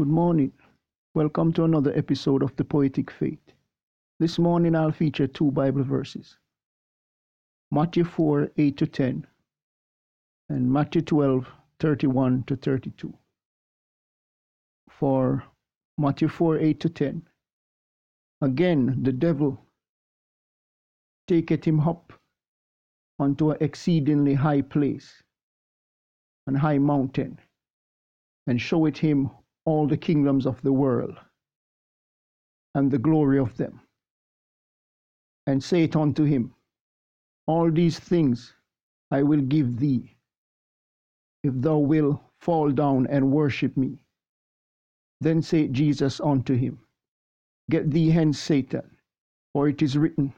Good morning. Welcome to another episode of The Poetic Faith. This morning I'll feature two Bible verses Matthew 4 8 to 10 and Matthew 12 31 to 32. For Matthew 4 8 to 10. Again, the devil taketh him up unto an exceedingly high place, and high mountain, and showeth him all the kingdoms of the world, and the glory of them, and saith unto him, All these things I will give thee, if thou wilt fall down and worship me. Then said Jesus unto him, Get thee hence, Satan, for it is written,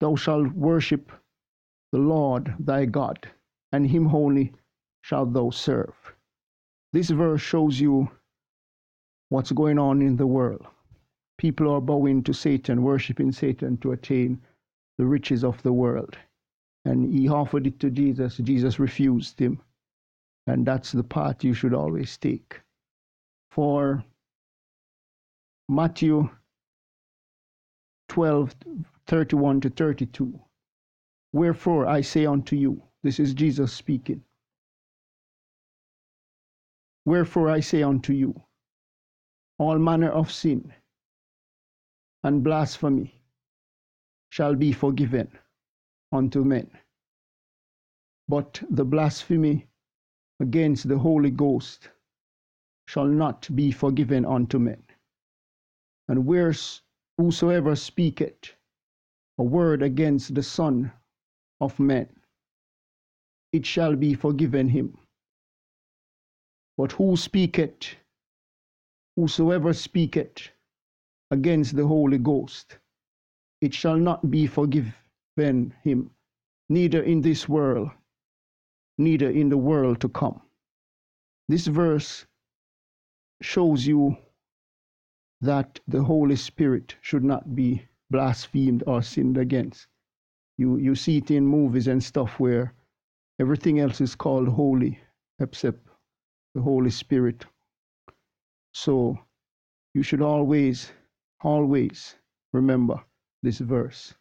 Thou shalt worship the Lord thy God, and him only shalt thou serve. This verse shows you what's going on in the world. People are bowing to Satan, worshiping Satan to attain the riches of the world. And he offered it to Jesus. Jesus refused him. And that's the path you should always take. For Matthew 12, 31 to 32. Wherefore I say unto you, this is Jesus speaking. Wherefore I say unto you, all manner of sin and blasphemy shall be forgiven unto men. But the blasphemy against the Holy Ghost shall not be forgiven unto men. And where's whosoever speaketh a word against the Son of Man, it shall be forgiven him. But who speaketh, whosoever speaketh against the Holy Ghost, it shall not be forgiven him, neither in this world, neither in the world to come. This verse shows you that the Holy Spirit should not be blasphemed or sinned against. You, you see it in movies and stuff where everything else is called holy except the Holy Spirit. So you should always, always remember this verse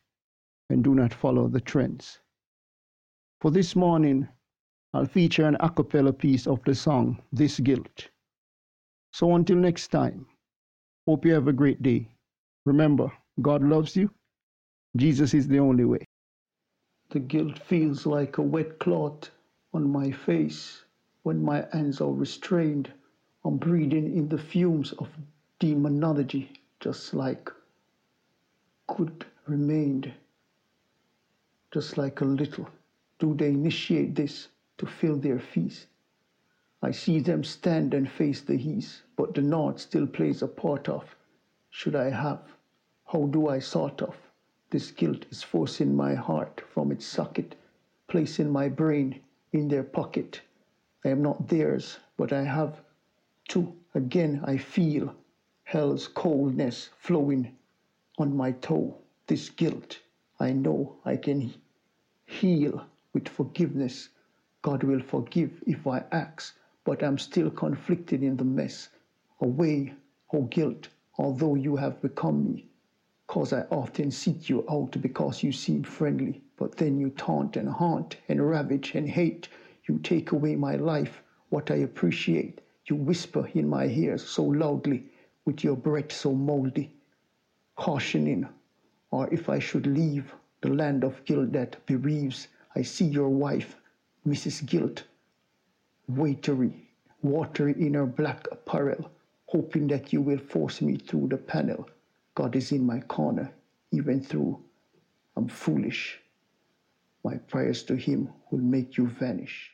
and do not follow the trends. For this morning, I'll feature an a cappella piece of the song, This Guilt. So until next time, hope you have a great day. Remember, God loves you. Jesus is the only way. The guilt feels like a wet cloth on my face when my hands are restrained. I'm breathing in the fumes of demonology, just like could remained, just like a little. Do they initiate this to fill their feast? I see them stand and face the east, but the north still plays a part of. Should I have? How do I sort of? This guilt is forcing my heart from its socket, placing my brain in their pocket. I am not theirs, but I have to. Again, I feel hell's coldness flowing on my toe. This guilt, I know I can heal with forgiveness. God will forgive if I ask, but I'm still conflicted in the mess. Away, oh guilt, although you have become me. Cause I often seek you out because you seem friendly, but then you taunt and haunt and ravage and hate. You take away my life, what I appreciate. You whisper in my ears so loudly, with your breath so moldy, cautioning, or if I should leave the land of guilt that bereaves, I see your wife, Mrs. Guilt, watery, watery in her black apparel, hoping that you will force me through the panel. God is in my corner, even through I'm foolish. My prayers to Him will make you vanish.